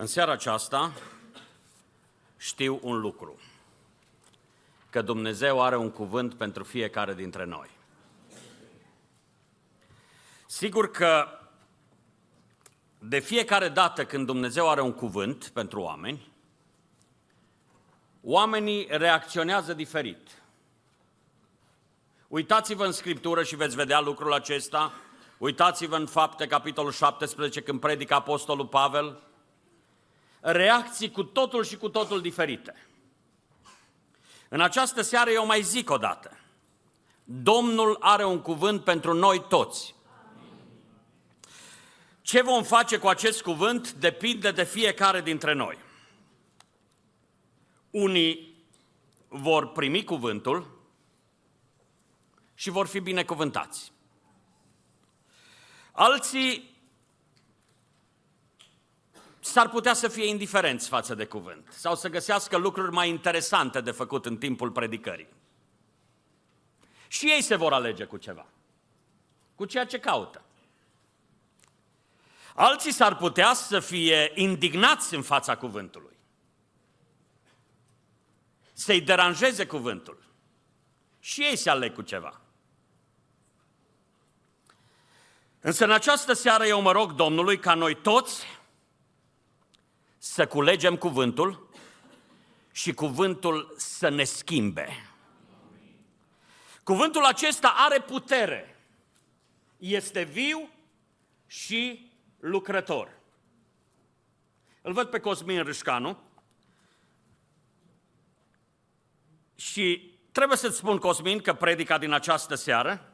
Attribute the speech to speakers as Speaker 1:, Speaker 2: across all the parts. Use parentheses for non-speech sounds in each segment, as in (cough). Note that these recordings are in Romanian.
Speaker 1: În seara aceasta știu un lucru, că Dumnezeu are un cuvânt pentru fiecare dintre noi. Sigur că de fiecare dată când Dumnezeu are un cuvânt pentru oameni, oamenii reacționează diferit. Uitați-vă în Scriptură și veți vedea lucrul acesta. Uitați-vă în Fapte, capitolul 17, când predică Apostolul Pavel. Reacții cu totul și cu totul diferite. În această seară eu mai zic o dată. Domnul are un cuvânt pentru noi toți. Ce vom face cu acest cuvânt depinde de fiecare dintre noi. Unii vor primi cuvântul și vor fi binecuvântați. Alții s-ar putea să fie indiferenți față de cuvânt sau să găsească lucruri mai interesante de făcut în timpul predicării. Și ei se vor alege cu ceva, cu ceea ce caută. Alții s-ar putea să fie indignați în fața cuvântului, să-i deranjeze cuvântul. Și ei se aleg cu ceva. Însă în această seară eu mă rog Domnului ca noi toți să culegem cuvântul și cuvântul să ne schimbe. Cuvântul acesta are putere, este viu și lucrător. Îl văd pe Cosmin Râșcanu și trebuie să-ți spun, Cosmin, că predica din această seară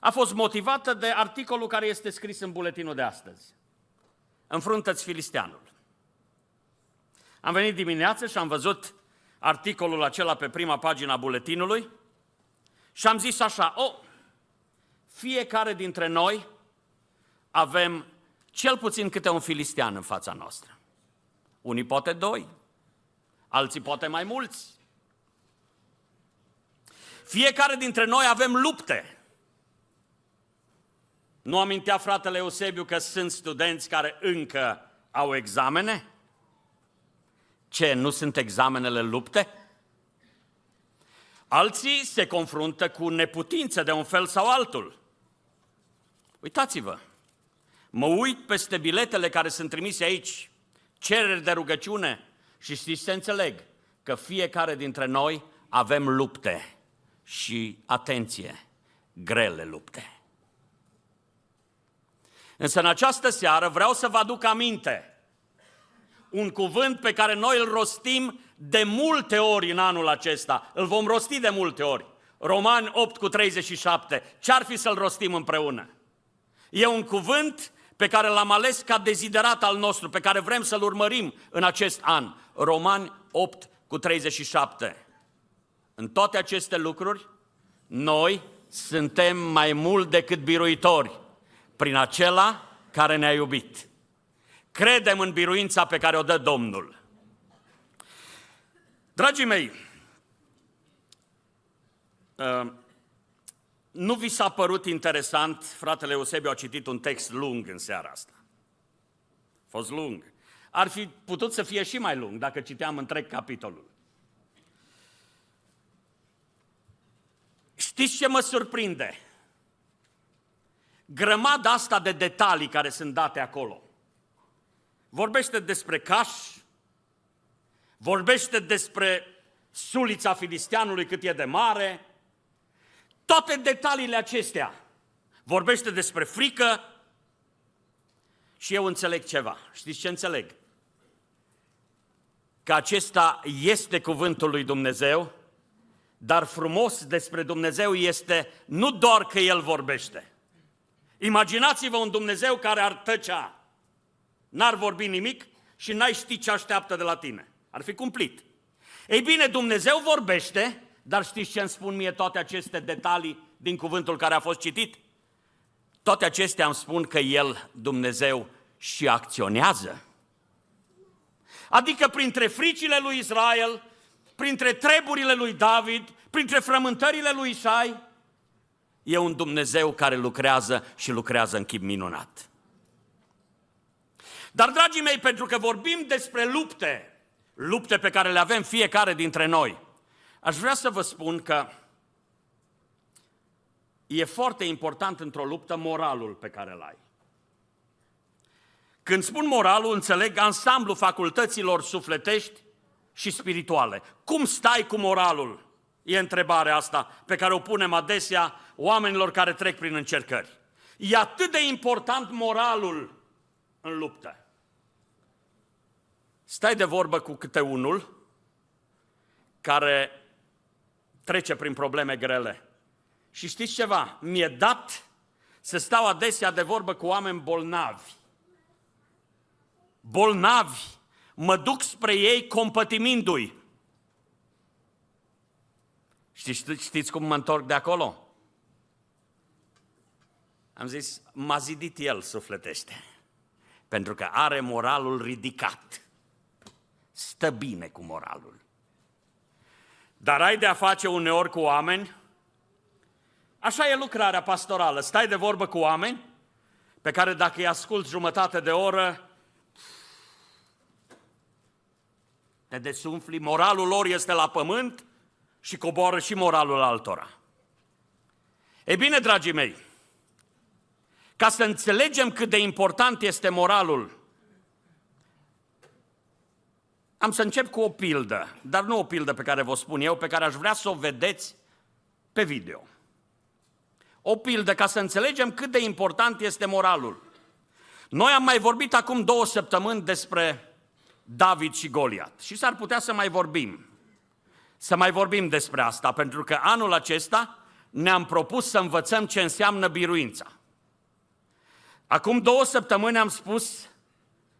Speaker 1: a fost motivată de articolul care este scris în buletinul de astăzi. Înfruntă-ți filisteanul. Am venit dimineață și am văzut articolul acela pe prima pagina buletinului și am zis așa, o, fiecare dintre noi avem cel puțin câte un filistean în fața noastră. Unii poate doi, alții poate mai mulți. Fiecare dintre noi avem lupte. Nu amintea fratele Eusebiu că sunt studenți care încă au examene? Ce, nu sunt examenele lupte? Alții se confruntă cu neputință de un fel sau altul. Uitați-vă, mă uit peste biletele care sunt trimise aici, cereri de rugăciune și știți să înțeleg că fiecare dintre noi avem lupte și, atenție, grele lupte. Însă în această seară vreau să vă aduc aminte un cuvânt pe care noi îl rostim de multe ori în anul acesta. Îl vom rosti de multe ori. Romani 8 cu 37. Ce-ar fi să-l rostim împreună? E un cuvânt pe care l-am ales ca deziderat al nostru, pe care vrem să-l urmărim în acest an. Romani 8 cu 37. În toate aceste lucruri, noi suntem mai mult decât biruitori prin acela care ne-a iubit. Credem în biruința pe care o dă Domnul. Dragii mei, uh, nu vi s-a părut interesant, fratele Eusebiu a citit un text lung în seara asta. A fost lung. Ar fi putut să fie și mai lung dacă citeam întreg capitolul. Știți ce mă surprinde? grămada asta de detalii care sunt date acolo. Vorbește despre caș, vorbește despre sulița filisteanului cât e de mare, toate detaliile acestea. Vorbește despre frică și eu înțeleg ceva. Știți ce înțeleg? Că acesta este cuvântul lui Dumnezeu, dar frumos despre Dumnezeu este nu doar că El vorbește, Imaginați-vă un Dumnezeu care ar tăcea, n-ar vorbi nimic și n-ai ști ce așteaptă de la tine. Ar fi cumplit. Ei bine, Dumnezeu vorbește, dar știți ce îmi spun mie toate aceste detalii din cuvântul care a fost citit? Toate acestea îmi spun că El, Dumnezeu, și acționează. Adică printre fricile lui Israel, printre treburile lui David, printre frământările lui Isai, E un Dumnezeu care lucrează și lucrează în chip minunat. Dar, dragii mei, pentru că vorbim despre lupte, lupte pe care le avem fiecare dintre noi, aș vrea să vă spun că e foarte important într-o luptă moralul pe care îl ai. Când spun moralul, înțeleg ansamblu facultăților sufletești și spirituale. Cum stai cu moralul? E întrebarea asta pe care o punem adesea oamenilor care trec prin încercări. E atât de important moralul în luptă. Stai de vorbă cu câte unul care trece prin probleme grele. Și știți ceva? Mi-e dat să stau adesea de vorbă cu oameni bolnavi. Bolnavi. Mă duc spre ei compătimindu-i. Știți, știți cum mă întorc de acolo? Am zis, m-a zidit el sufletește, pentru că are moralul ridicat. Stă bine cu moralul. Dar ai de a face uneori cu oameni, așa e lucrarea pastorală, stai de vorbă cu oameni pe care dacă îi ascult jumătate de oră, te desumfli, moralul lor este la pământ și coboară și moralul altora. E bine, dragii mei, ca să înțelegem cât de important este moralul, am să încep cu o pildă, dar nu o pildă pe care vă spun eu, pe care aș vrea să o vedeți pe video. O pildă ca să înțelegem cât de important este moralul. Noi am mai vorbit acum două săptămâni despre David și Goliat și s-ar putea să mai vorbim. Să mai vorbim despre asta, pentru că anul acesta ne-am propus să învățăm ce înseamnă biruința. Acum două săptămâni am spus,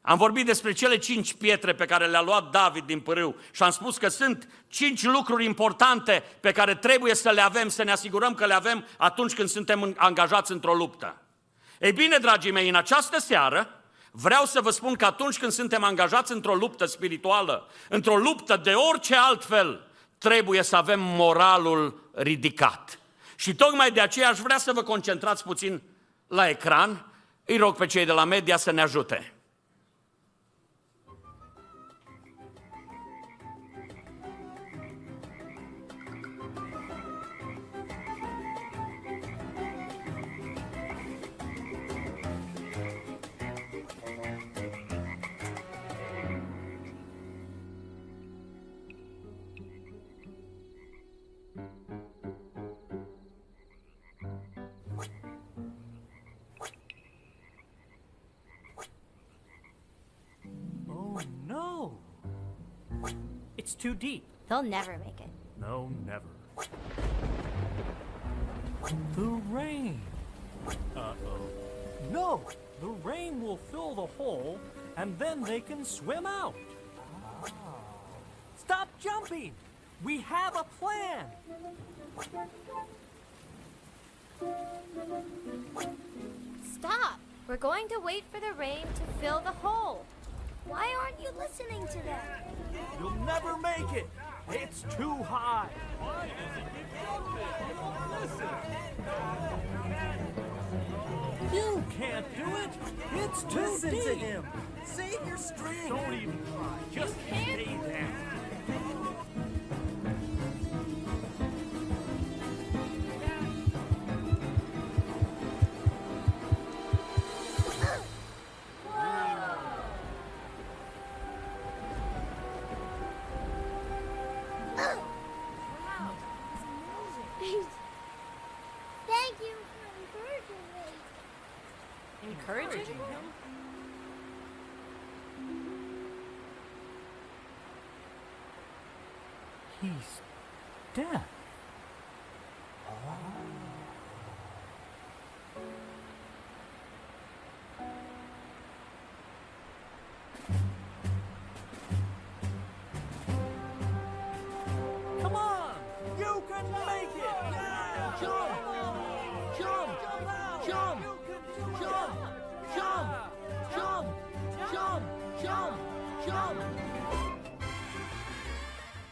Speaker 1: am vorbit despre cele cinci pietre pe care le-a luat David din pârâu și am spus că sunt cinci lucruri importante pe care trebuie să le avem, să ne asigurăm că le avem atunci când suntem angajați într-o luptă. Ei bine, dragii mei, în această seară vreau să vă spun că atunci când suntem angajați într-o luptă spirituală, într-o luptă de orice altfel, trebuie să avem moralul ridicat. Și tocmai de aceea aș vrea să vă concentrați puțin la ecran îi rog pe cei de la media să ne ajute.
Speaker 2: Too deep.
Speaker 3: They'll never make it.
Speaker 2: No, never. The rain. Uh-oh. No! The rain will fill the hole, and then they can swim out. Stop jumping! We have a plan!
Speaker 3: Stop! We're going to wait for the rain to fill the hole. Why aren't you listening to them?
Speaker 2: You'll never make it. It's too high. You can't do it. It's too
Speaker 4: Listen
Speaker 2: deep.
Speaker 4: to him. Save your strength.
Speaker 2: Don't even try. Just stay down.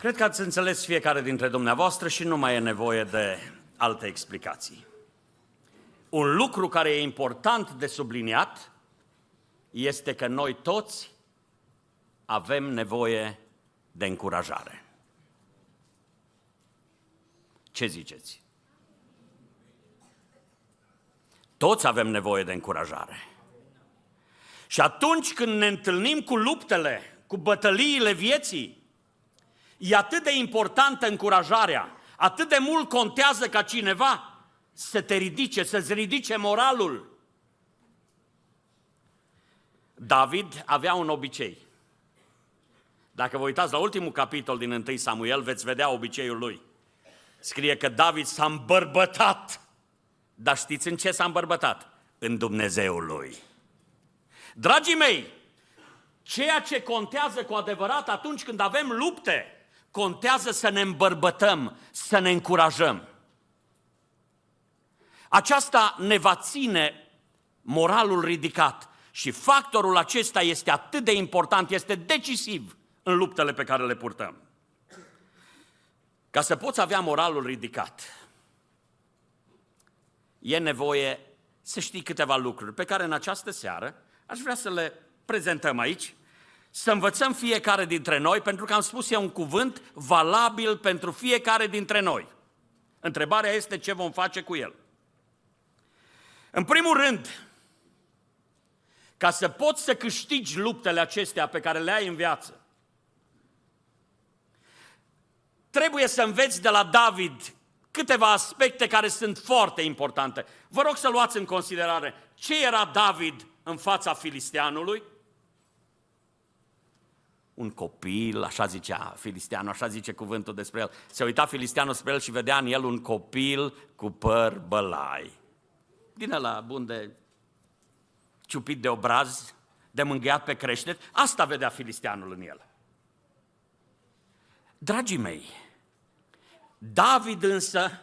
Speaker 1: Cred că ați înțeles fiecare dintre dumneavoastră și nu mai e nevoie de alte explicații. Un lucru care e important de subliniat este că noi toți avem nevoie de încurajare. Ce ziceți? Toți avem nevoie de încurajare. Și atunci când ne întâlnim cu luptele, cu bătăliile vieții, e atât de importantă încurajarea, atât de mult contează ca cineva să te ridice, să-ți ridice moralul. David avea un obicei. Dacă vă uitați la ultimul capitol din 1 Samuel, veți vedea obiceiul lui. Scrie că David s-a îmbărbătat. Dar știți în ce s-a îmbărbătat? În Dumnezeul lui. Dragii mei, ceea ce contează cu adevărat atunci când avem lupte, contează să ne îmbărbătăm, să ne încurajăm. Aceasta ne va ține moralul ridicat și factorul acesta este atât de important, este decisiv în luptele pe care le purtăm. Ca să poți avea moralul ridicat, e nevoie să știi câteva lucruri pe care în această seară aș vrea să le prezentăm aici, să învățăm fiecare dintre noi, pentru că am spus e un cuvânt valabil pentru fiecare dintre noi. Întrebarea este ce vom face cu el. În primul rând, ca să poți să câștigi luptele acestea pe care le ai în viață, trebuie să înveți de la David câteva aspecte care sunt foarte importante. Vă rog să luați în considerare ce era David în fața filisteanului. Un copil, așa zicea filisteanul, așa zice cuvântul despre el. Se uita filisteanul spre el și vedea în el un copil cu păr bălai. Din ăla bun de ciupit de obraz, de mângâiat pe creștet, asta vedea filisteanul în el. Dragii mei, David însă,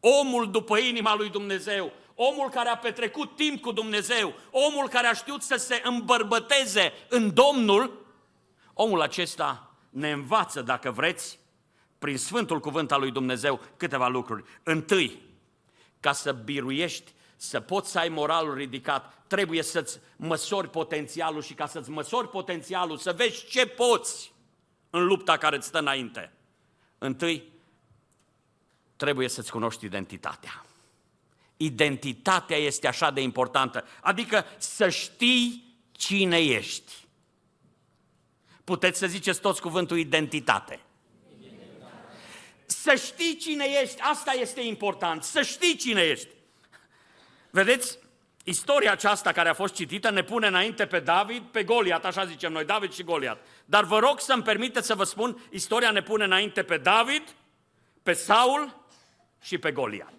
Speaker 1: omul după inima lui Dumnezeu, omul care a petrecut timp cu Dumnezeu, omul care a știut să se îmbărbăteze în Domnul, omul acesta ne învață, dacă vreți, prin Sfântul Cuvânt al lui Dumnezeu, câteva lucruri. Întâi, ca să biruiești, să poți să ai moralul ridicat, trebuie să-ți măsori potențialul și ca să-ți măsori potențialul, să vezi ce poți în lupta care îți stă înainte. Întâi, trebuie să-ți cunoști identitatea. Identitatea este așa de importantă, adică să știi cine ești. Puteți să ziceți toți cuvântul identitate. Să știi cine ești, asta este important, să știi cine ești. Vedeți, istoria aceasta care a fost citită ne pune înainte pe David, pe Goliat, așa zicem noi, David și Goliat. Dar vă rog să-mi permiteți să vă spun, istoria ne pune înainte pe David, pe Saul și pe Goliat.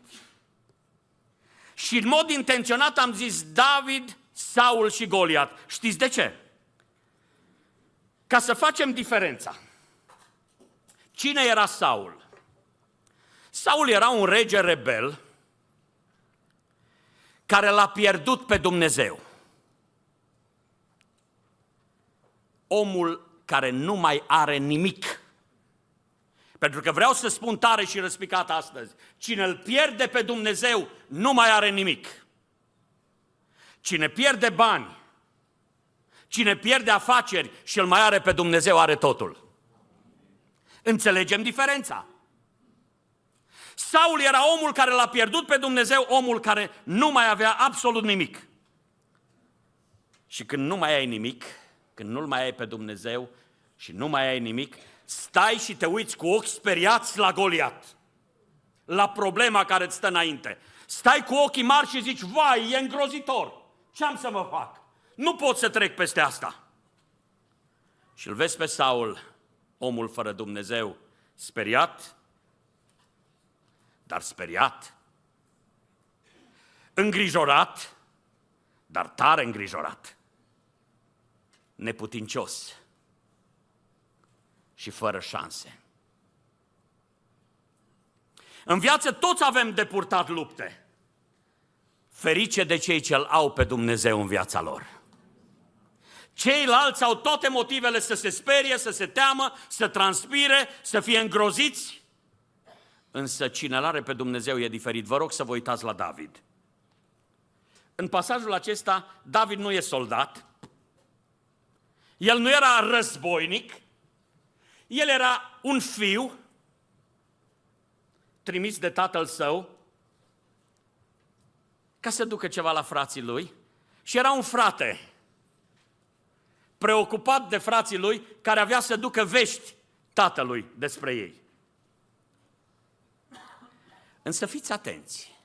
Speaker 1: Și în mod intenționat am zis David, Saul și Goliat. Știți de ce? Ca să facem diferența. Cine era Saul? Saul era un rege rebel care l-a pierdut pe Dumnezeu. Omul care nu mai are nimic. Pentru că vreau să spun tare și răspicat astăzi, cine îl pierde pe Dumnezeu nu mai are nimic. Cine pierde bani, cine pierde afaceri și îl mai are pe Dumnezeu are totul. Înțelegem diferența. Saul era omul care l-a pierdut pe Dumnezeu, omul care nu mai avea absolut nimic. Și când nu mai ai nimic, când nu-L mai ai pe Dumnezeu și nu mai ai nimic, stai și te uiți cu ochi speriați la Goliat, la problema care îți stă înainte. Stai cu ochii mari și zici, vai, e îngrozitor, ce am să mă fac? Nu pot să trec peste asta. Și îl vezi pe Saul, omul fără Dumnezeu, speriat, dar speriat, îngrijorat, dar tare îngrijorat, neputincios și fără șanse. În viață toți avem de purtat lupte. Ferice de cei ce au pe Dumnezeu în viața lor. Ceilalți au toate motivele să se sperie, să se teamă, să transpire, să fie îngroziți. Însă cine l are pe Dumnezeu e diferit. Vă rog să vă uitați la David. în pasajul acesta, David nu e soldat, el nu era războinic, el era un fiu trimis de tatăl său ca să ducă ceva la frații lui și era un frate preocupat de frații lui care avea să ducă vești tatălui despre ei. Însă fiți atenți,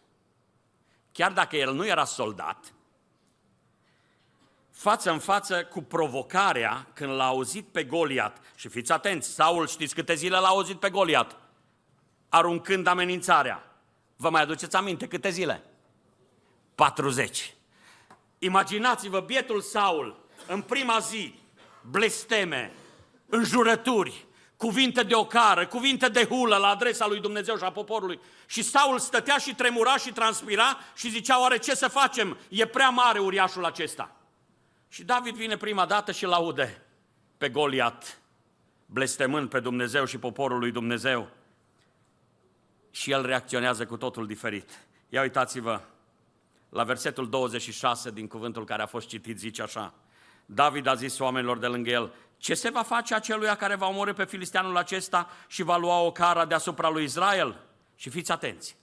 Speaker 1: chiar dacă el nu era soldat, față în față cu provocarea când l-a auzit pe Goliat. Și fiți atenți, Saul știți câte zile l-a auzit pe Goliat? Aruncând amenințarea. Vă mai aduceți aminte câte zile? 40. Imaginați-vă bietul Saul în prima zi, blesteme, înjurături, cuvinte de ocară, cuvinte de hulă la adresa lui Dumnezeu și a poporului. Și Saul stătea și tremura și transpira și zicea, oare ce să facem? E prea mare uriașul acesta. Și David vine prima dată și laude pe Goliat, blestemând pe Dumnezeu și poporul lui Dumnezeu. Și el reacționează cu totul diferit. Ia uitați-vă la versetul 26 din cuvântul care a fost citit, zice așa. David a zis oamenilor de lângă el, ce se va face aceluia care va omorâ pe filisteanul acesta și va lua o cara deasupra lui Israel? Și fiți atenți,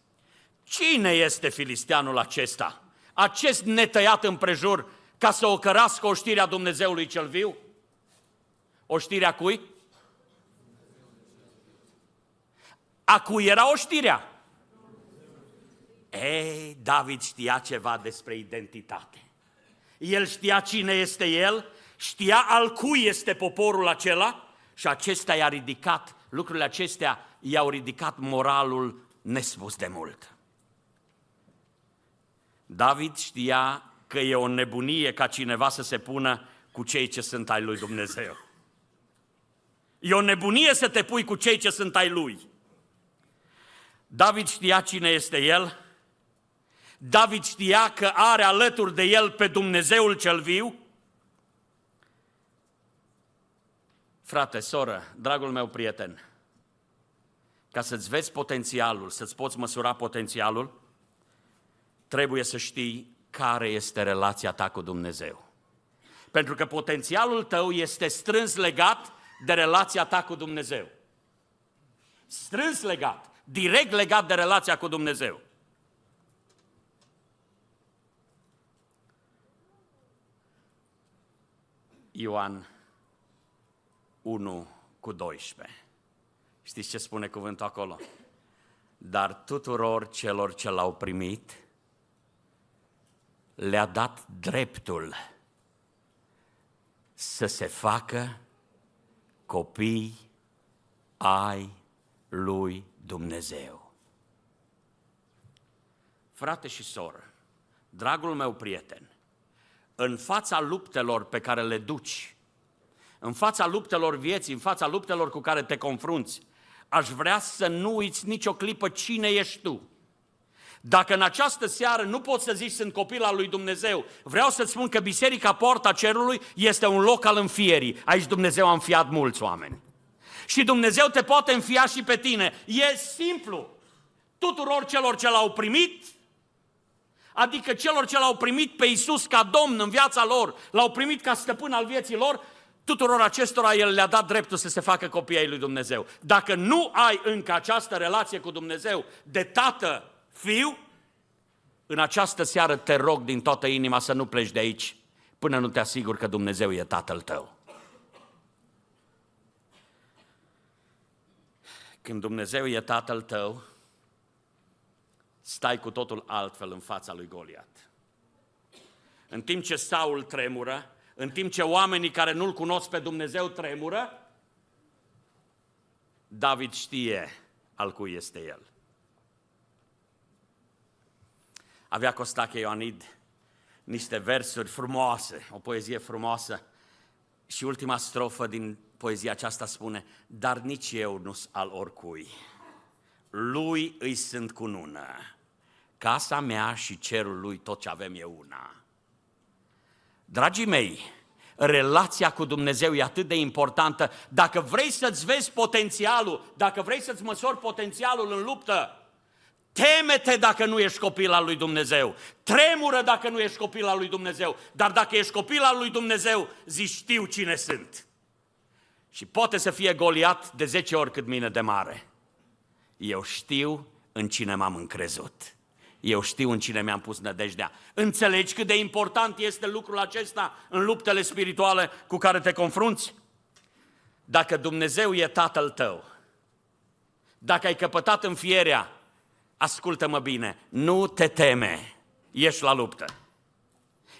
Speaker 1: cine este filisteanul acesta? Acest netăiat împrejur ca să ocărască oștirea Dumnezeului cel viu? Oștirea cui? A cui era oștirea? Ei, David știa ceva despre identitate. El știa cine este el, știa al cui este poporul acela și acesta i-a ridicat, lucrurile acestea i-au ridicat moralul nespus de mult. David știa că e o nebunie ca cineva să se pună cu cei ce sunt ai lui Dumnezeu. E o nebunie să te pui cu cei ce sunt ai lui. David știa cine este el, David știa că are alături de el pe Dumnezeul cel viu. Frate, soră, dragul meu prieten, ca să-ți vezi potențialul, să-ți poți măsura potențialul, trebuie să știi care este relația ta cu Dumnezeu. Pentru că potențialul tău este strâns legat de relația ta cu Dumnezeu. Strâns legat, direct legat de relația cu Dumnezeu. Ioan 1 cu 12. Știți ce spune cuvântul acolo? Dar tuturor celor ce l-au primit, le-a dat dreptul să se facă copii ai lui Dumnezeu. Frate și soră, dragul meu prieten, în fața luptelor pe care le duci, în fața luptelor vieții, în fața luptelor cu care te confrunți, aș vrea să nu uiți nicio clipă cine ești tu. Dacă în această seară nu poți să zici sunt copil al lui Dumnezeu, vreau să-ți spun că Biserica Porta Cerului este un loc al înfierii. Aici Dumnezeu a înfiat mulți oameni. Și Dumnezeu te poate înfia și pe tine. E simplu. Tuturor celor ce l-au primit, adică celor ce l-au primit pe Iisus ca Domn în viața lor, l-au primit ca stăpân al vieții lor, tuturor acestora El le-a dat dreptul să se facă copii ai lui Dumnezeu. Dacă nu ai încă această relație cu Dumnezeu de tată, fiu, în această seară te rog din toată inima să nu pleci de aici până nu te asiguri că Dumnezeu e tatăl tău. Când Dumnezeu e tatăl tău, stai cu totul altfel în fața lui Goliat. În timp ce Saul tremură, în timp ce oamenii care nu-L cunosc pe Dumnezeu tremură, David știe al cui este el. Avea Costache Ioanid niște versuri frumoase, o poezie frumoasă. Și ultima strofă din poezia aceasta spune, dar nici eu nu sunt al oricui. Lui îi sunt cunună. Casa mea și cerul lui tot ce avem e una. Dragii mei, relația cu Dumnezeu e atât de importantă. Dacă vrei să-ți vezi potențialul, dacă vrei să-ți măsori potențialul în luptă, Temete dacă nu ești copil al lui Dumnezeu. Tremură dacă nu ești copil al lui Dumnezeu. Dar dacă ești copil al lui Dumnezeu, zici știu cine sunt. Și poate să fie goliat de 10 ori cât mine de mare. Eu știu în cine m-am încrezut. Eu știu în cine mi-am pus nădejdea. Înțelegi cât de important este lucrul acesta în luptele spirituale cu care te confrunți? Dacă Dumnezeu e tatăl tău, dacă ai căpătat înfierea, ascultă-mă bine, nu te teme, ești la luptă.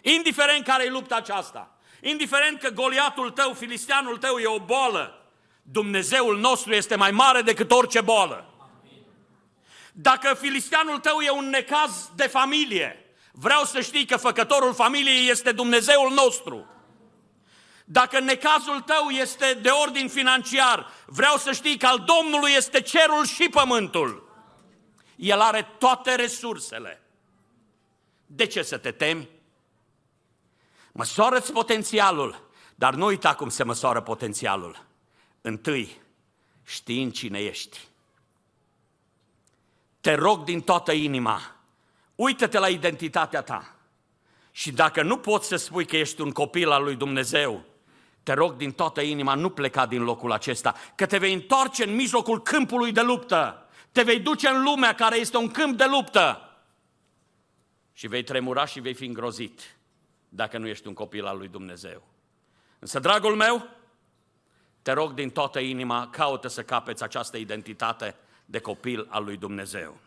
Speaker 1: Indiferent care e lupta aceasta, indiferent că goliatul tău, filisteanul tău e o boală, Dumnezeul nostru este mai mare decât orice boală. Dacă filisteanul tău e un necaz de familie, vreau să știi că făcătorul familiei este Dumnezeul nostru. Dacă necazul tău este de ordin financiar, vreau să știi că al Domnului este cerul și pământul. El are toate resursele. De ce să te temi? Măsoară-ți potențialul, dar nu uita cum se măsoară potențialul. Întâi, știind cine ești. Te rog din toată inima, uită-te la identitatea ta. Și dacă nu poți să spui că ești un copil al lui Dumnezeu, te rog din toată inima, nu pleca din locul acesta, că te vei întoarce în mijlocul câmpului de luptă. Te vei duce în lumea care este un câmp de luptă. Și vei tremura și vei fi îngrozit dacă nu ești un copil al lui Dumnezeu. Însă, dragul meu, te rog din toată inima, caută să capeți această identitate de copil al lui Dumnezeu.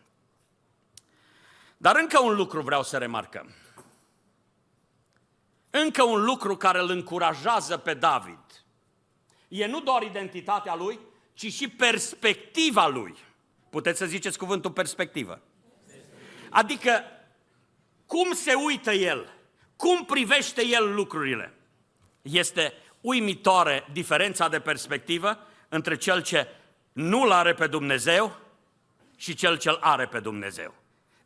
Speaker 1: Dar încă un lucru vreau să remarcăm. Încă un lucru care îl încurajează pe David. E nu doar identitatea lui, ci și perspectiva lui. Puteți să ziceți cuvântul perspectivă. Adică cum se uită el, cum privește el lucrurile. Este uimitoare diferența de perspectivă între cel ce nu-L are pe Dumnezeu și cel ce-L are pe Dumnezeu.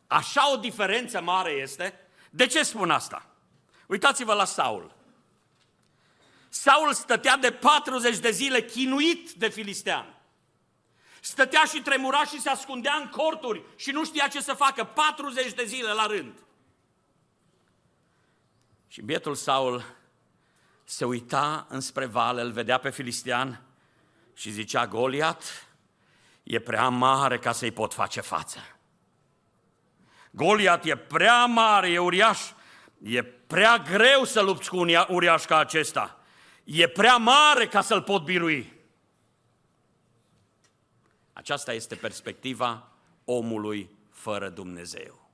Speaker 1: Așa o diferență mare este. De ce spun asta? Uitați-vă la Saul. Saul stătea de 40 de zile chinuit de filistean. Stătea și tremura și se ascundea în corturi și nu știa ce să facă 40 de zile la rând. Și bietul Saul se uita înspre vale, îl vedea pe filistean și zicea, Goliat e prea mare ca să-i pot face față. Goliat e prea mare, e uriaș, e prea greu să lupți cu un uriaș ca acesta. E prea mare ca să-l pot birui. Aceasta este perspectiva omului fără Dumnezeu.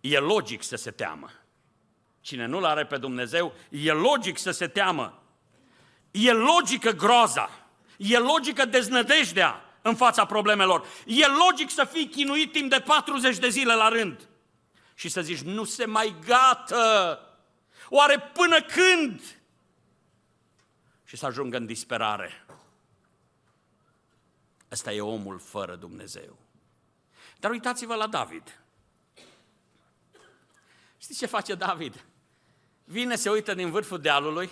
Speaker 1: E logic să se teamă. Cine nu-L are pe Dumnezeu, e logic să se teamă. E logică groaza. E logică deznădejdea în fața problemelor. E logic să fii chinuit timp de 40 de zile la rând. Și să zici, nu se mai gata. Oare până când? Și să ajungă în disperare. Ăsta e omul fără Dumnezeu. Dar uitați-vă la David. Știți ce face David? Vine, se uită din vârful dealului,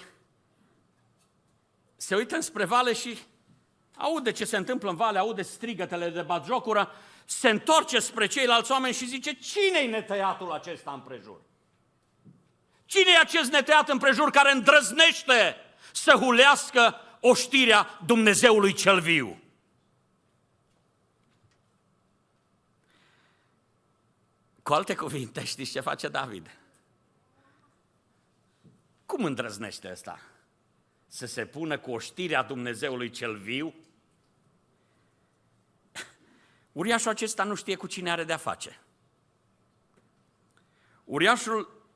Speaker 1: se uită înspre vale și aude ce se întâmplă în vale, aude strigătele de batjocură, se întorce spre ceilalți oameni și zice, cine-i netăiatul acesta împrejur? Cine e acest netăiat împrejur care îndrăznește să hulească oștirea Dumnezeului cel viu? Cu alte cuvinte, știți ce face David? Cum îndrăznește ăsta? Să se pună cu oștirea Dumnezeului cel viu? Uriașul acesta nu știe cu cine are de-a face. Uriașul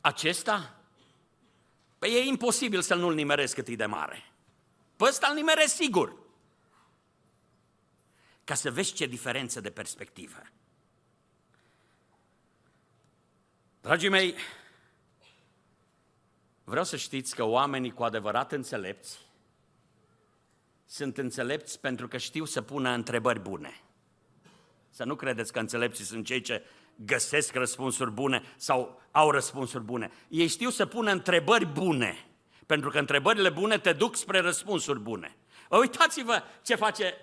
Speaker 1: acesta, păi e imposibil să nu-l nimeresc cât e de mare. Pe ăsta îl nimeresc sigur. Ca să vezi ce diferență de perspectivă. Dragii mei, vreau să știți că oamenii cu adevărat înțelepți sunt înțelepți pentru că știu să pună întrebări bune. Să nu credeți că înțelepții sunt cei ce găsesc răspunsuri bune sau au răspunsuri bune. Ei știu să pună întrebări bune, pentru că întrebările bune te duc spre răspunsuri bune. Uitați-vă ce face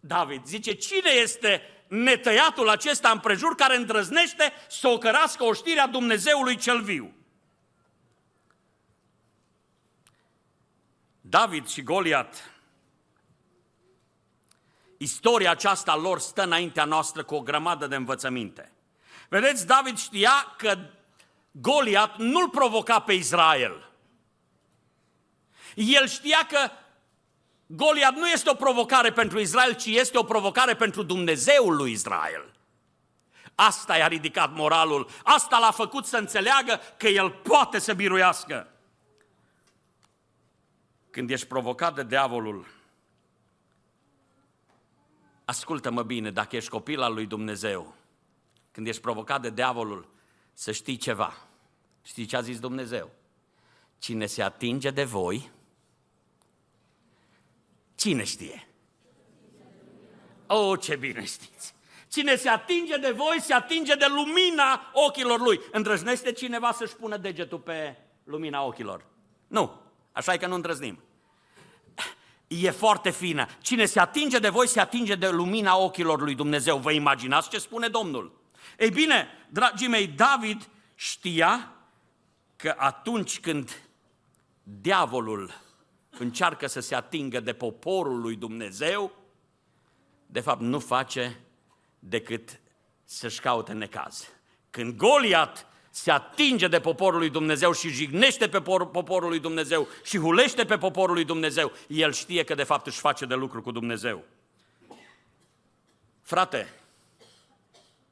Speaker 1: David. Zice, cine este netăiatul acesta împrejur care îndrăznește să o cărască oștirea Dumnezeului cel viu? David și Goliat, istoria aceasta lor stă înaintea noastră cu o grămadă de învățăminte. Vedeți, David știa că Goliat nu-l provoca pe Israel. El știa că Goliat nu este o provocare pentru Israel, ci este o provocare pentru Dumnezeul lui Israel. Asta i-a ridicat moralul, asta l-a făcut să înțeleagă că el poate să biruiască. Când ești provocat de diavolul, ascultă-mă bine, dacă ești copil al lui Dumnezeu, când ești provocat de diavolul, să știi ceva. Știi ce a zis Dumnezeu? Cine se atinge de voi, cine știe? Oh, ce bine știți! Cine se atinge de voi, se atinge de lumina ochilor lui. Îndrăznește cineva să-și pună degetul pe lumina ochilor? Nu, așa e că nu îndrăznim. E foarte fină. Cine se atinge de voi, se atinge de lumina ochilor lui Dumnezeu. Vă imaginați ce spune Domnul? Ei bine, dragii mei, David știa că atunci când diavolul încearcă să se atingă de poporul lui Dumnezeu, de fapt nu face decât să-și caute necaz. Când Goliat se atinge de poporul lui Dumnezeu și jignește pe poporul lui Dumnezeu și hulește pe poporul lui Dumnezeu, el știe că de fapt își face de lucru cu Dumnezeu. Frate,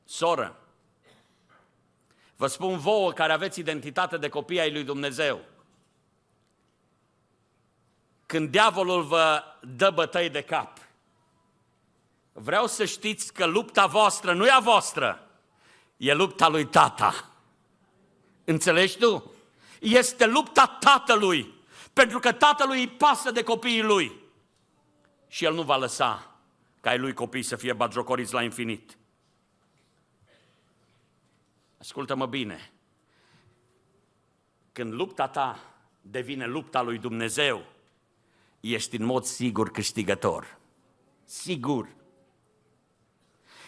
Speaker 1: soră, vă spun vouă care aveți identitate de copii ai lui Dumnezeu, când diavolul vă dă bătăi de cap, vreau să știți că lupta voastră nu e a voastră, e lupta lui tata. Înțelegi tu? Este lupta tatălui, pentru că tatălui îi pasă de copiii lui. Și el nu va lăsa ca ai lui copii să fie bagiocoriți la infinit. Ascultă-mă bine. Când lupta ta devine lupta lui Dumnezeu, ești în mod sigur câștigător. Sigur.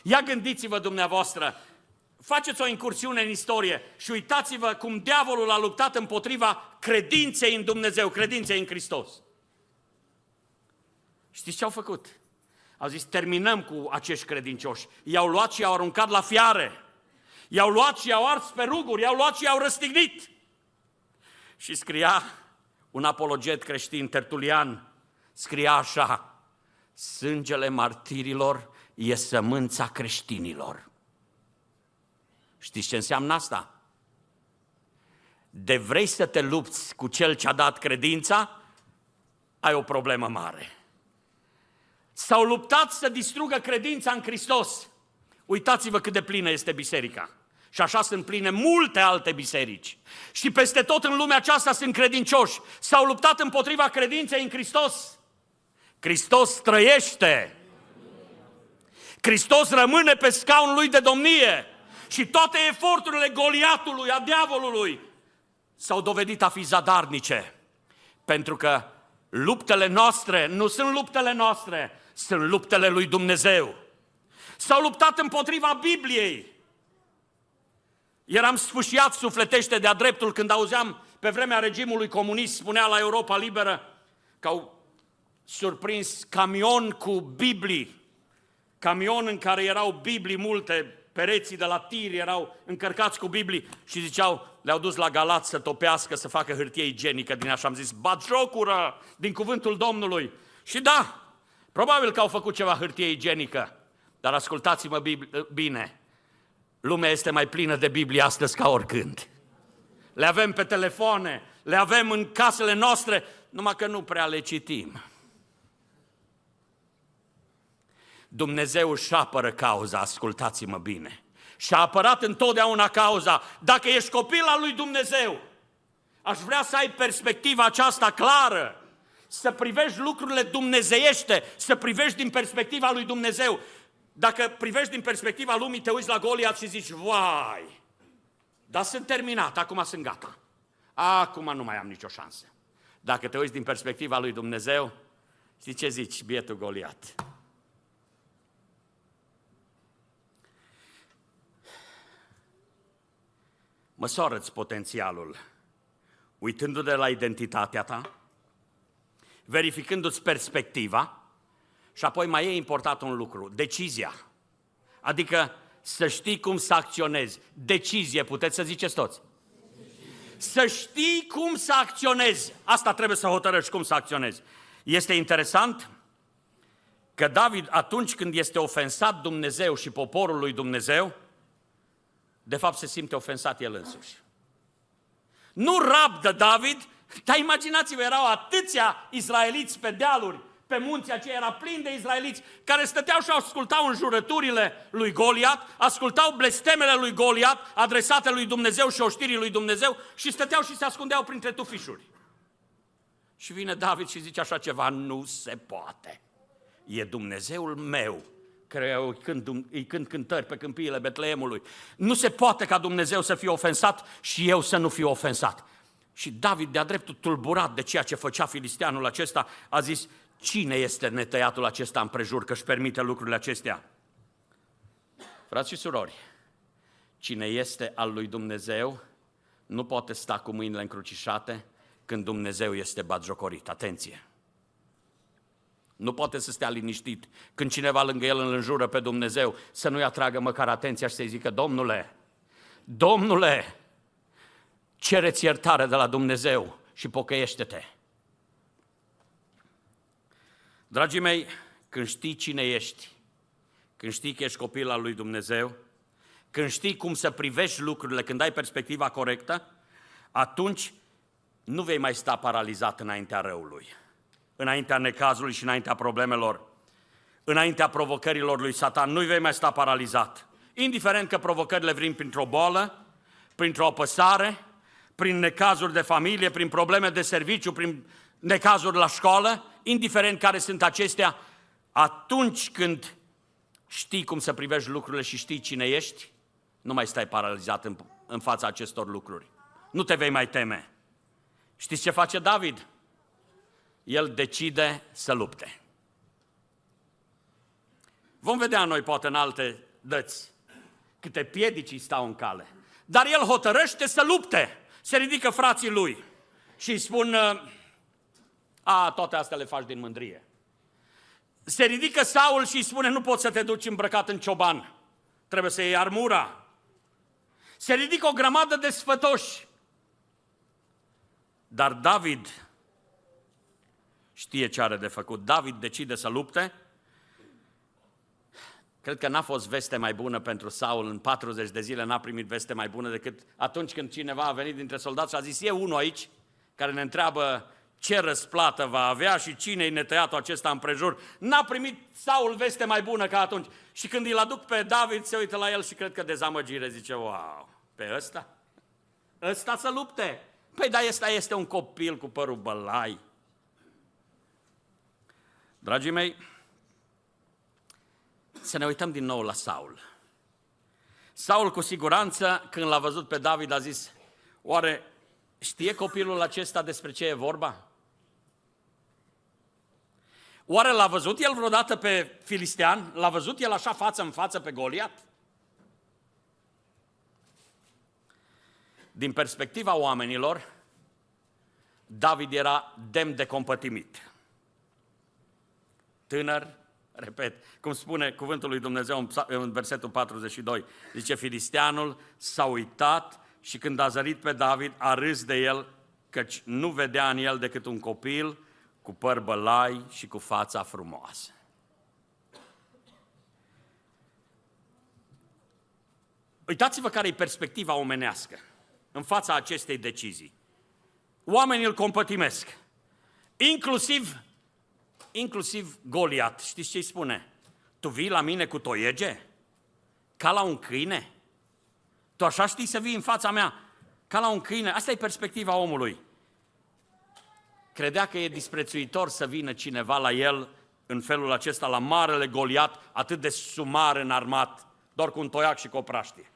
Speaker 1: Ia gândiți-vă dumneavoastră, faceți o incursiune în istorie și uitați-vă cum diavolul a luptat împotriva credinței în Dumnezeu, credinței în Hristos. Știți ce au făcut? Au zis, terminăm cu acești credincioși. I-au luat și i-au aruncat la fiare. I-au luat și i-au ars pe ruguri, i-au luat și i-au răstignit. Și scria un apologet creștin, Tertulian, scria așa, sângele martirilor e sămânța creștinilor. Știți ce înseamnă asta? De vrei să te lupți cu cel ce a dat credința, ai o problemă mare. S-au luptat să distrugă credința în Hristos. Uitați-vă cât de plină este biserica. Și așa sunt pline multe alte biserici. Și peste tot în lumea aceasta sunt credincioși. S-au luptat împotriva credinței în Hristos. Hristos trăiește. Hristos rămâne pe scaunul lui de domnie. Și toate eforturile Goliatului, a diavolului, s-au dovedit a fi zadarnice. Pentru că luptele noastre nu sunt luptele noastre, sunt luptele lui Dumnezeu. S-au luptat împotriva Bibliei. Eram sfâșiat sufletește de-a dreptul când auzeam pe vremea regimului comunist, spunea la Europa Liberă, că au surprins camion cu Biblii, camion în care erau Biblii multe, pereții de la tir erau încărcați cu Biblii și ziceau, le-au dus la Galat să topească, să facă hârtie igienică din așa. Am zis, bat jocură din cuvântul Domnului. Și da, probabil că au făcut ceva hârtie igienică, dar ascultați-mă bine, lumea este mai plină de Biblie astăzi ca oricând. Le avem pe telefoane, le avem în casele noastre, numai că nu prea le citim. Dumnezeu își apără cauza, ascultați-mă bine. Și a apărat întotdeauna cauza. Dacă ești copil al lui Dumnezeu, aș vrea să ai perspectiva aceasta clară, să privești lucrurile dumnezeiește, să privești din perspectiva lui Dumnezeu. Dacă privești din perspectiva lumii, te uiți la Goliat și zici, vai, dar sunt terminat, acum sunt gata. Acum nu mai am nicio șansă. Dacă te uiți din perspectiva lui Dumnezeu, Știi ce zici, bietul Goliat? Măsoară-ți potențialul uitându-te la identitatea ta, verificându-ți perspectiva și apoi mai e important un lucru, decizia. Adică să știi cum să acționezi. Decizie, puteți să ziceți toți. Să știi cum să acționezi. Asta trebuie să hotărăști cum să acționezi. Este interesant că David, atunci când este ofensat Dumnezeu și poporul lui Dumnezeu, de fapt se simte ofensat el însuși. Nu rabdă David, dar imaginați-vă, erau atâția izraeliți pe dealuri, pe munții aceia, era plin de izraeliți care stăteau și ascultau înjurăturile lui Goliat, ascultau blestemele lui Goliat, adresate lui Dumnezeu și oștirii lui Dumnezeu și stăteau și se ascundeau printre tufișuri. Și vine David și zice așa ceva, nu se poate. E Dumnezeul meu care îi cânt, îi cânt cântări pe câmpiile Betleemului. Nu se poate ca Dumnezeu să fie ofensat și eu să nu fiu ofensat. Și David, de-a dreptul tulburat de ceea ce făcea filisteanul acesta, a zis, cine este netăiatul acesta împrejur că își permite lucrurile acestea? Frați și surori, cine este al lui Dumnezeu nu poate sta cu mâinile încrucișate când Dumnezeu este batjocorit. Atenție! Nu poate să stea liniștit când cineva lângă el îl înjură pe Dumnezeu, să nu-i atragă măcar atenția și să-i zică, Domnule, Domnule, cereți iertare de la Dumnezeu și pocăiește-te. Dragii mei, când știi cine ești, când știi că ești copil al lui Dumnezeu, când știi cum să privești lucrurile, când ai perspectiva corectă, atunci nu vei mai sta paralizat înaintea răului înaintea necazului și înaintea problemelor, înaintea provocărilor lui Satan. Nu-i vei mai sta paralizat. Indiferent că provocările vin printr-o boală, printr-o apăsare, prin necazuri de familie, prin probleme de serviciu, prin necazuri la școală, indiferent care sunt acestea, atunci când știi cum să privești lucrurile și știi cine ești, nu mai stai paralizat în, în fața acestor lucruri. Nu te vei mai teme. Știți ce face David? El decide să lupte. Vom vedea noi poate în alte dăți câte piedici stau în cale. Dar el hotărăște să lupte. Se ridică frații lui și îi spun, a, toate astea le faci din mândrie. Se ridică Saul și îi spune, nu poți să te duci îmbrăcat în cioban, trebuie să iei armura. Se ridică o grămadă de sfătoși. Dar David știe ce are de făcut. David decide să lupte. Cred că n-a fost veste mai bună pentru Saul în 40 de zile, n-a primit veste mai bună decât atunci când cineva a venit dintre soldați și a zis, e unul aici care ne întreabă ce răsplată va avea și cine-i netăiatul acesta împrejur. N-a primit Saul veste mai bună ca atunci. Și când îl aduc pe David, se uită la el și cred că dezamăgire zice, wow, pe ăsta? Ăsta să lupte? Păi da, ăsta este un copil cu părul bălai. Dragii mei, să ne uităm din nou la Saul. Saul cu siguranță, când l-a văzut pe David, a zis, oare știe copilul acesta despre ce e vorba? Oare l-a văzut el vreodată pe filistean? L-a văzut el așa față în față pe Goliat? Din perspectiva oamenilor, David era demn de compătimit tânăr, repet, cum spune cuvântul lui Dumnezeu în versetul 42, zice, Filisteanul s-a uitat și când a zărit pe David, a râs de el, căci nu vedea în el decât un copil cu păr bălai și cu fața frumoasă. Uitați-vă care e perspectiva omenească în fața acestei decizii. Oamenii îl compătimesc, inclusiv inclusiv Goliat, știți ce îi spune? Tu vii la mine cu toiege? Ca la un câine? Tu așa știi să vii în fața mea? Ca la un câine? Asta e perspectiva omului. Credea că e disprețuitor să vină cineva la el în felul acesta, la marele Goliat, atât de sumar înarmat, doar cu un toiac și cu o praștie.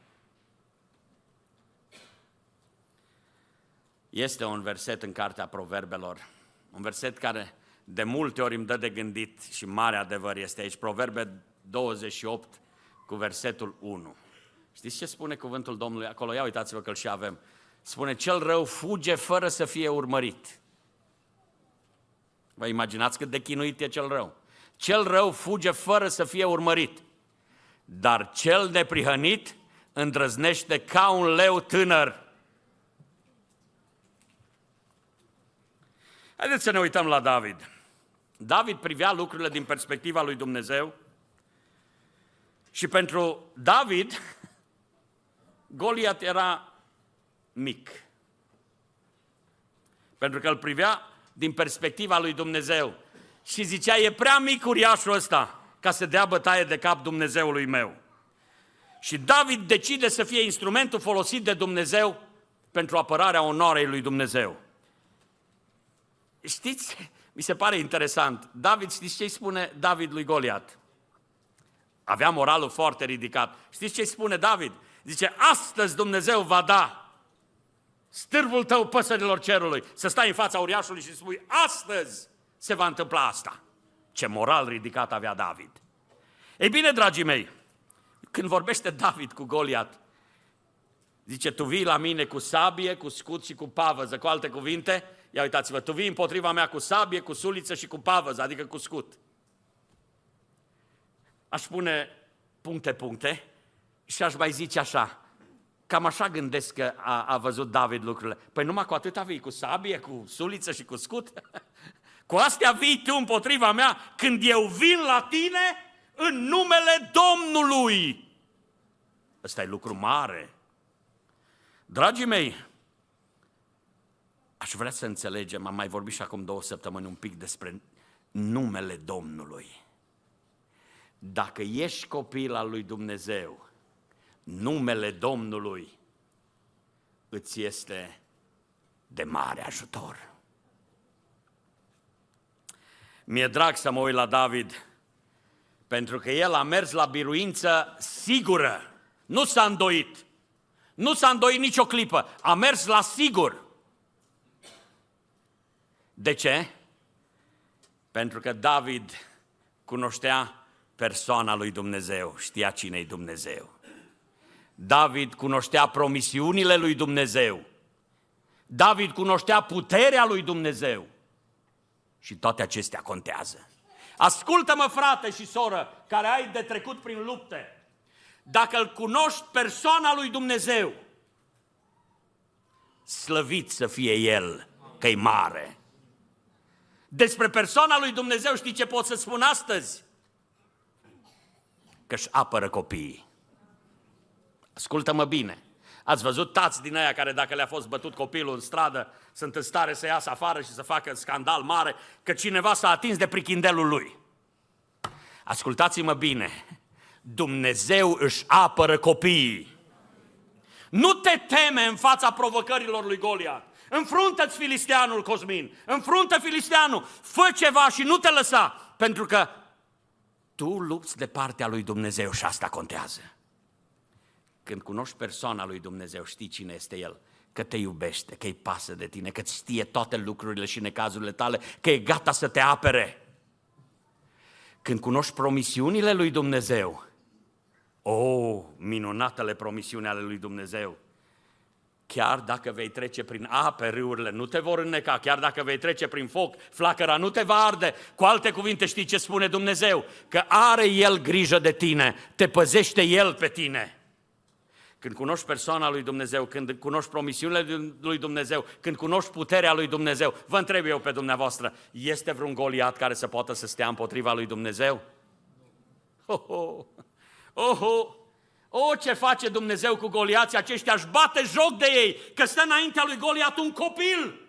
Speaker 1: Este un verset în Cartea Proverbelor, un verset care de multe ori îmi dă de gândit și mare adevăr este aici, Proverbe 28 cu versetul 1. Știți ce spune cuvântul Domnului acolo? Ia uitați-vă că îl și avem. Spune, cel rău fuge fără să fie urmărit. Vă imaginați cât de chinuit e cel rău. Cel rău fuge fără să fie urmărit, dar cel neprihănit îndrăznește ca un leu tânăr. Haideți să ne uităm la David. David privea lucrurile din perspectiva lui Dumnezeu și pentru David, (laughs) Goliat era mic. Pentru că îl privea din perspectiva lui Dumnezeu și zicea, e prea mic uriașul ăsta ca să dea bătaie de cap Dumnezeului meu. Și David decide să fie instrumentul folosit de Dumnezeu pentru apărarea onorei lui Dumnezeu. Știți, mi se pare interesant, David, știți ce spune David lui Goliat? Avea moralul foarte ridicat. Știți ce spune David? Zice, astăzi Dumnezeu va da stârvul tău păsărilor cerului, să stai în fața uriașului și spui, astăzi se va întâmpla asta. Ce moral ridicat avea David. Ei bine, dragii mei, când vorbește David cu Goliat, zice, tu vii la mine cu sabie, cu scut și cu pavăză, cu alte cuvinte, ia uitați-vă, tu vii împotriva mea cu sabie, cu suliță și cu pavăză, adică cu scut. Aș pune puncte, puncte și aș mai zice așa, Cam așa gândesc că a, a văzut David lucrurile. Păi numai cu atâta vii, cu sabie, cu suliță și cu scut? (laughs) cu astea vii tu împotriva mea când eu vin la tine în numele Domnului. Ăsta e lucru mare. Dragii mei, aș vrea să înțelegem, am mai vorbit și acum două săptămâni un pic despre numele Domnului. Dacă ești copil al lui Dumnezeu, numele Domnului îți este de mare ajutor. Mi-e drag să mă uit la David, pentru că el a mers la biruință sigură, nu s-a îndoit, nu s-a îndoit nicio clipă, a mers la sigur. De ce? Pentru că David cunoștea persoana lui Dumnezeu, știa cine-i Dumnezeu. David cunoștea promisiunile lui Dumnezeu. David cunoștea puterea lui Dumnezeu. Și toate acestea contează. Ascultă-mă, frate și soră, care ai de trecut prin lupte. Dacă îl cunoști persoana lui Dumnezeu, slăvit să fie El, că e mare. Despre persoana lui Dumnezeu știi ce pot să spun astăzi? Că își apără copiii. Ascultă-mă bine. Ați văzut tați din aia care dacă le-a fost bătut copilul în stradă, sunt în stare să iasă afară și să facă scandal mare că cineva s-a atins de prichindelul lui. Ascultați-mă bine. Dumnezeu își apără copiii. Nu te teme în fața provocărilor lui Goliat. Înfruntă-ți filisteanul, Cosmin. Înfruntă filisteanul. Fă ceva și nu te lăsa. Pentru că tu lupți de partea lui Dumnezeu și asta contează. Când cunoști persoana lui Dumnezeu, știi cine este El, că te iubește, că îi pasă de tine, că știe toate lucrurile și necazurile tale, că e gata să te apere. Când cunoști promisiunile lui Dumnezeu, o, oh, minunatele promisiuni ale lui Dumnezeu, chiar dacă vei trece prin ape, râurile nu te vor înneca, chiar dacă vei trece prin foc, flacăra nu te va arde. Cu alte cuvinte știi ce spune Dumnezeu? Că are El grijă de tine, te păzește El pe tine. Când cunoști persoana lui Dumnezeu, când cunoști promisiunile lui Dumnezeu, când cunoști puterea lui Dumnezeu, vă întreb eu pe dumneavoastră, este vreun Goliat care să poată să stea împotriva lui Dumnezeu? Oh, oh, oh, oh. Oh, ce face Dumnezeu cu goliații aceștia, își bate joc de ei, că stă înaintea lui Goliat un copil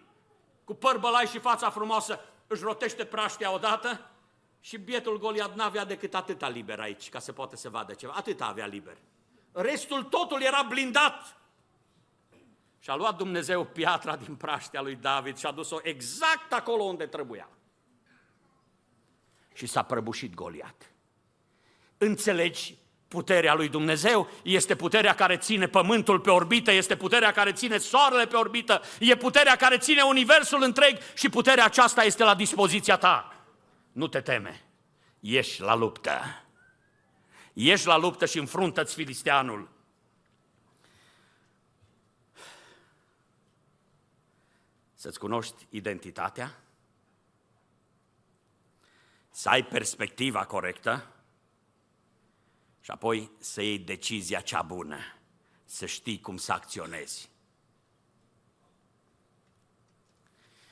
Speaker 1: cu păr bălai și fața frumoasă, își rotește praștea odată și bietul Goliat n-avea decât atâta liber aici, ca să poată să vadă ceva, atâta avea liber. Restul totul era blindat. Și a luat Dumnezeu piatra din praștea lui David și a dus-o exact acolo unde trebuia. Și s-a prăbușit Goliat. Înțelegi Puterea lui Dumnezeu este puterea care ține pământul pe orbită, este puterea care ține soarele pe orbită, e puterea care ține universul întreg și puterea aceasta este la dispoziția ta. Nu te teme, ieși la luptă. Ieși la luptă și înfruntă-ți filisteanul. Să-ți cunoști identitatea, să ai perspectiva corectă și apoi să iei decizia cea bună, să știi cum să acționezi.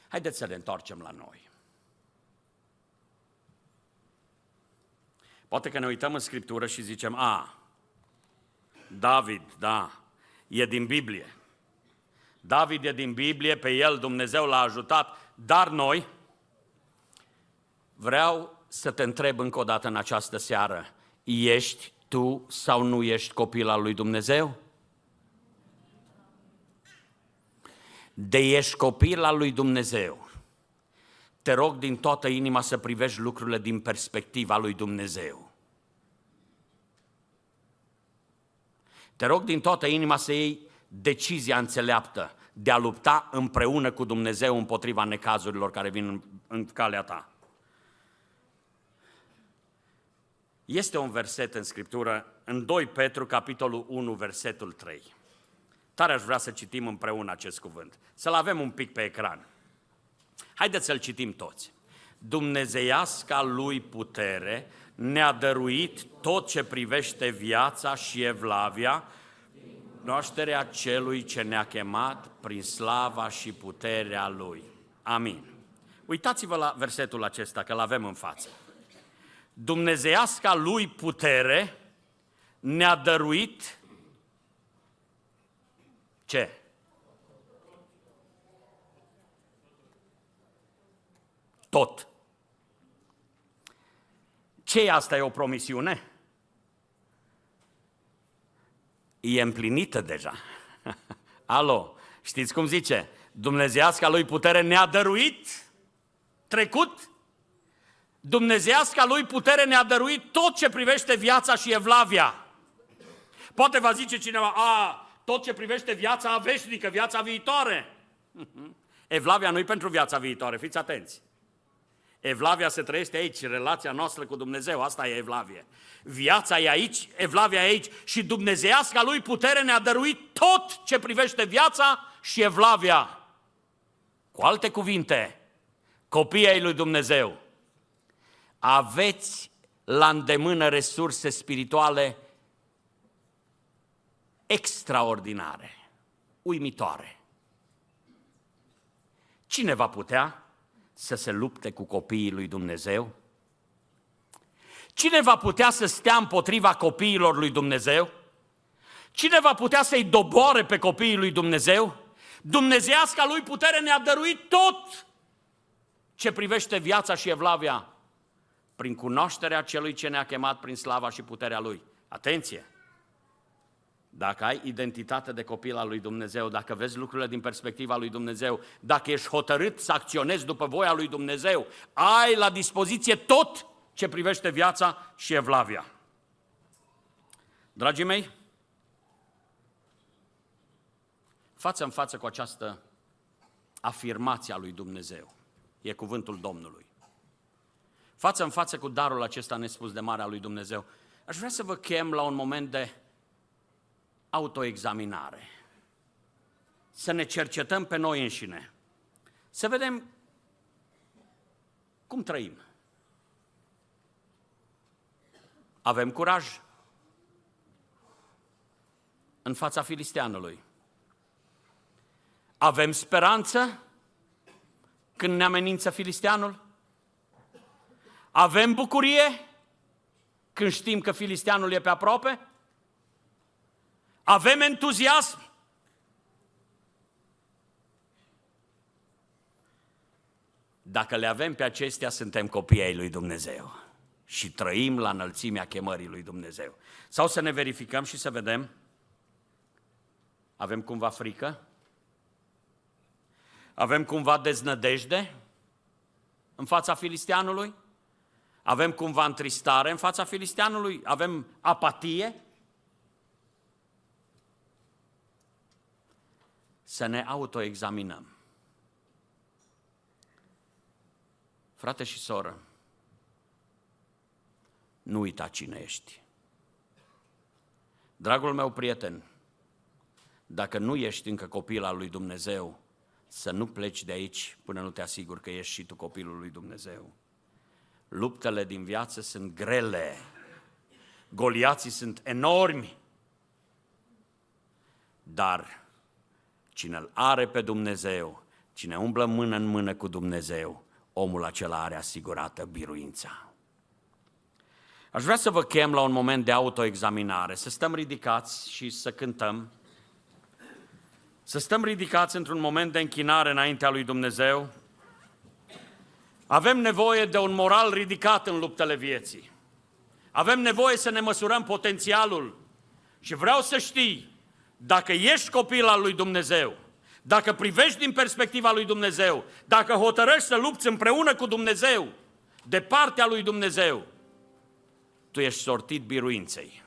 Speaker 1: Haideți să ne întoarcem la noi. Poate că ne uităm în Scriptură și zicem, a, David, da, e din Biblie. David e din Biblie, pe el Dumnezeu l-a ajutat, dar noi vreau să te întreb încă o dată în această seară, ești tu sau nu ești copil al lui Dumnezeu? De ești copil al lui Dumnezeu. Te rog din toată inima să privești lucrurile din perspectiva lui Dumnezeu. Te rog din toată inima să iei decizia înțeleaptă de a lupta împreună cu Dumnezeu împotriva necazurilor care vin în, în calea ta. Este un verset în Scriptură, în 2 Petru, capitolul 1, versetul 3. Tare aș vrea să citim împreună acest cuvânt, să-l avem un pic pe ecran. Haideți să-l citim toți. Dumnezeiasca lui putere ne-a dăruit tot ce privește viața și evlavia, cunoașterea celui ce ne-a chemat prin slava și puterea lui. Amin. Uitați-vă la versetul acesta, că l avem în față. Dumnezeiasca lui putere ne-a dăruit ce? Tot. Ce asta? E o promisiune? E împlinită deja. (laughs) Alo, știți cum zice? Dumnezeiasca lui putere ne-a dăruit trecut Dumnezeiasca lui putere ne-a dăruit tot ce privește viața și evlavia. Poate va zice cineva, a, tot ce privește viața veșnică, viața viitoare. (laughs) Evlavia nu e pentru viața viitoare, fiți atenți. Evlavia se trăiește aici, relația noastră cu Dumnezeu, asta e Evlavie. Viața e aici, Evlavia e aici și Dumnezeiasca lui putere ne-a dăruit tot ce privește viața și Evlavia. Cu alte cuvinte, copiii ai lui Dumnezeu, aveți la îndemână resurse spirituale extraordinare, uimitoare. Cine va putea să se lupte cu copiii lui Dumnezeu? Cine va putea să stea împotriva copiilor lui Dumnezeu? Cine va putea să-i doboare pe copiii lui Dumnezeu? Dumnezeiasca lui putere ne-a dăruit tot ce privește viața și evlavia prin cunoașterea celui ce ne-a chemat prin slava și puterea lui. Atenție! Dacă ai identitate de copil al lui Dumnezeu, dacă vezi lucrurile din perspectiva lui Dumnezeu, dacă ești hotărât să acționezi după voia lui Dumnezeu, ai la dispoziție tot ce privește viața și evlavia. Dragii mei, față în față cu această afirmație a lui Dumnezeu, e cuvântul Domnului față în față cu darul acesta nespus de mare al lui Dumnezeu, aș vrea să vă chem la un moment de autoexaminare. Să ne cercetăm pe noi înșine. Să vedem cum trăim. Avem curaj în fața filisteanului. Avem speranță când ne amenință filisteanul? Avem bucurie când știm că filisteanul e pe aproape? Avem entuziasm? Dacă le avem pe acestea, suntem copii ai lui Dumnezeu și trăim la înălțimea chemării lui Dumnezeu. Sau să ne verificăm și să vedem, avem cumva frică? Avem cumva deznădejde în fața filisteanului? Avem cumva întristare în fața filisteanului? Avem apatie? Să ne autoexaminăm. Frate și soră, nu uita cine ești. Dragul meu prieten, dacă nu ești încă copil al lui Dumnezeu, să nu pleci de aici până nu te asiguri că ești și tu copilul lui Dumnezeu. Luptele din viață sunt grele, goliații sunt enormi, dar cine îl are pe Dumnezeu, cine umblă mână în mână cu Dumnezeu, omul acela are asigurată biruința. Aș vrea să vă chem la un moment de autoexaminare, să stăm ridicați și să cântăm. Să stăm ridicați într-un moment de închinare înaintea lui Dumnezeu. Avem nevoie de un moral ridicat în luptele vieții. Avem nevoie să ne măsurăm potențialul. Și vreau să știi, dacă ești copil al lui Dumnezeu, dacă privești din perspectiva lui Dumnezeu, dacă hotărăști să lupți împreună cu Dumnezeu, de partea lui Dumnezeu, tu ești sortit biruinței.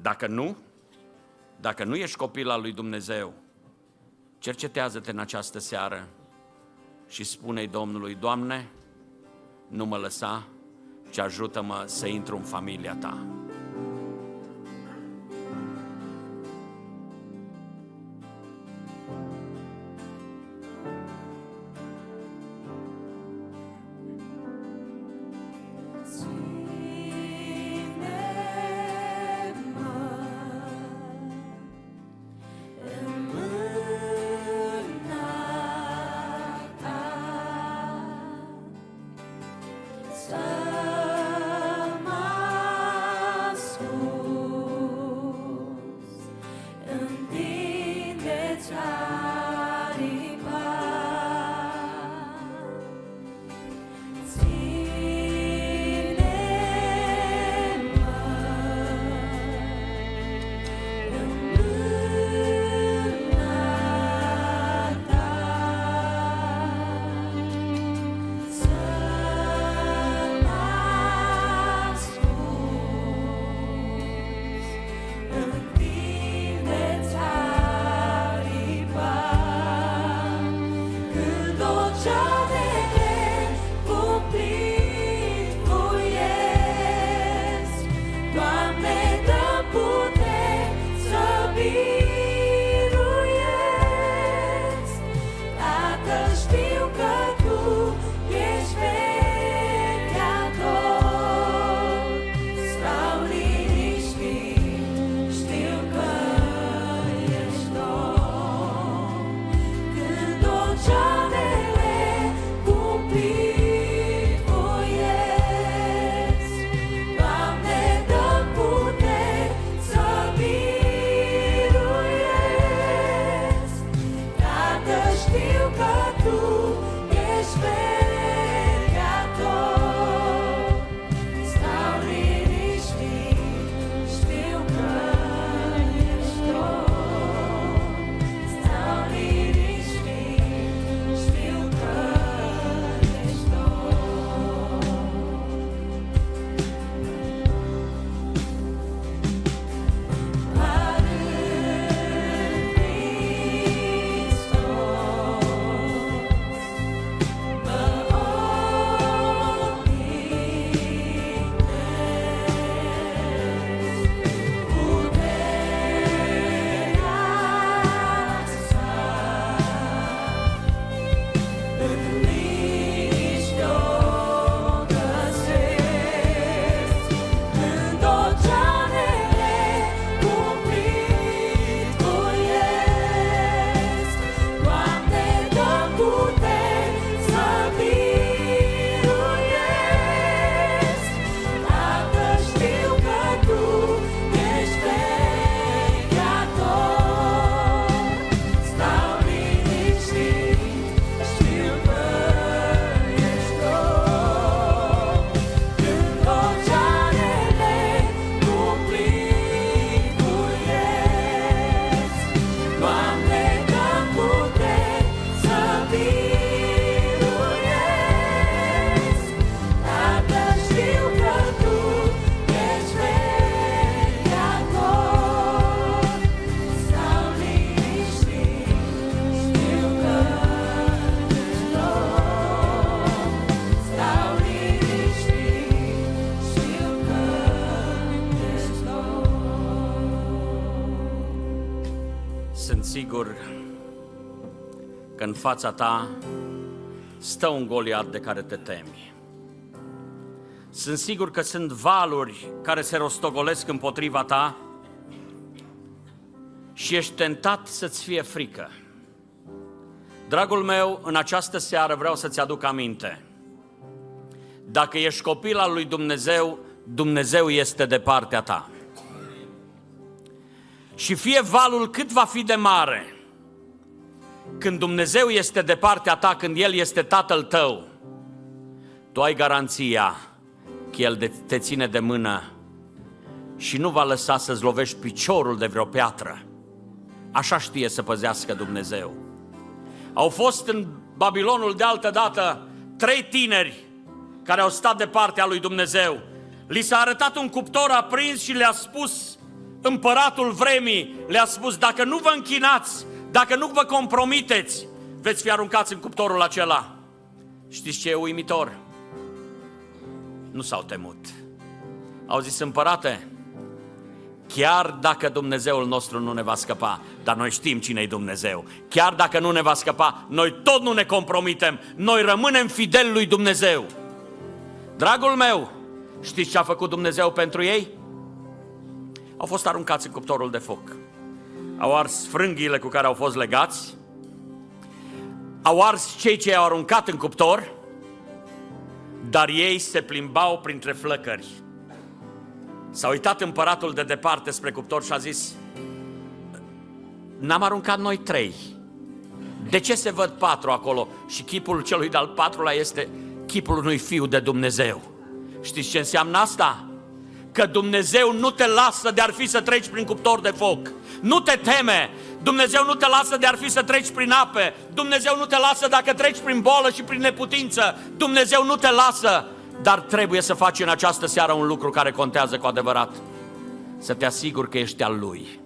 Speaker 1: Dacă nu, dacă nu ești copil al lui Dumnezeu, cercetează-te în această seară și spune-i Domnului, Doamne, nu mă lăsa, ci ajută-mă să intru în familia Ta. Fața ta stă un Goliat de care te temi. Sunt sigur că sunt valuri care se rostogolesc împotriva ta și ești tentat să-ți fie frică. Dragul meu, în această seară vreau să-ți aduc aminte. Dacă ești copil al lui Dumnezeu, Dumnezeu este de partea ta. Și fie valul cât va fi de mare, când Dumnezeu este de partea ta, când El este Tatăl tău, tu ai garanția că El de- te ține de mână și nu va lăsa să-ți lovești piciorul de vreo piatră. Așa știe să păzească Dumnezeu. Au fost în Babilonul de altă dată trei tineri care au stat de partea lui Dumnezeu. Li s-a arătat un cuptor aprins și le-a spus împăratul vremii, le-a spus, dacă nu vă închinați, dacă nu vă compromiteți, veți fi aruncați în cuptorul acela. Știți ce e uimitor? Nu s-au temut. Au zis, împărate, Chiar dacă Dumnezeul nostru nu ne va scăpa, dar noi știm cine e Dumnezeu. Chiar dacă nu ne va scăpa, noi tot nu ne compromitem. Noi rămânem fideli lui Dumnezeu. Dragul meu, știți ce a făcut Dumnezeu pentru ei? Au fost aruncați în cuptorul de foc. Au ars frânghiile cu care au fost legați. Au ars cei ce i-au aruncat în cuptor, dar ei se plimbau printre flăcări. S-a uitat împăratul de departe spre cuptor și a zis N-am aruncat noi trei De ce se văd patru acolo? Și chipul celui de-al patrulea este chipul unui fiu de Dumnezeu Știți ce înseamnă asta? Că Dumnezeu nu te lasă de ar fi să treci prin cuptor de foc Nu te teme Dumnezeu nu te lasă de ar fi să treci prin ape Dumnezeu nu te lasă dacă treci prin bolă și prin neputință Dumnezeu nu te lasă dar trebuie să faci în această seară un lucru care contează cu adevărat. Să te asiguri că ești al Lui.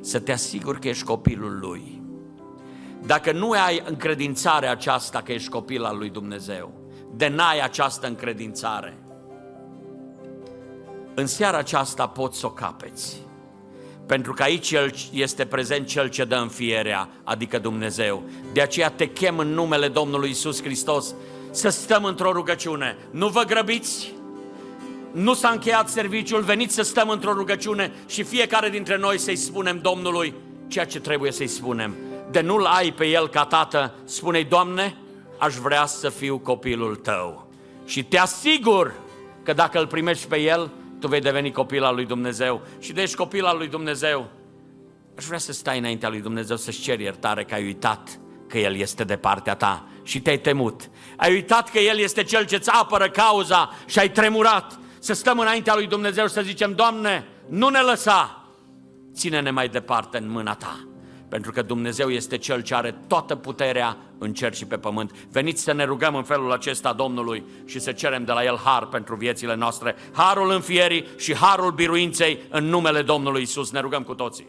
Speaker 1: Să te asiguri că ești copilul Lui. Dacă nu ai încredințarea aceasta că ești copil al Lui Dumnezeu, de n-ai această încredințare, în seara aceasta poți să o capeți. Pentru că aici El este prezent Cel ce dă înfierea, adică Dumnezeu. De aceea te chem în numele Domnului Isus Hristos să stăm într-o rugăciune. Nu vă grăbiți, nu s-a încheiat serviciul, veniți să stăm într-o rugăciune și fiecare dintre noi să-i spunem Domnului ceea ce trebuie să-i spunem. De nu-L ai pe El ca tată, spune-i, Doamne, aș vrea să fiu copilul Tău. Și te asigur că dacă îl primești pe El, tu vei deveni copil al lui Dumnezeu. Și de ești copil al lui Dumnezeu, aș vrea să stai înaintea lui Dumnezeu să-ți ceri iertare că ai uitat că El este de partea ta și te-ai temut. Ai uitat că El este Cel ce-ți apără cauza și ai tremurat. Să stăm înaintea lui Dumnezeu și să zicem, Doamne, nu ne lăsa, ține-ne mai departe în mâna Ta. Pentru că Dumnezeu este Cel ce are toată puterea în cer și pe pământ. Veniți să ne rugăm în felul acesta Domnului și să cerem de la El har pentru viețile noastre. Harul înfierii și harul biruinței în numele Domnului Isus. Ne rugăm cu toții.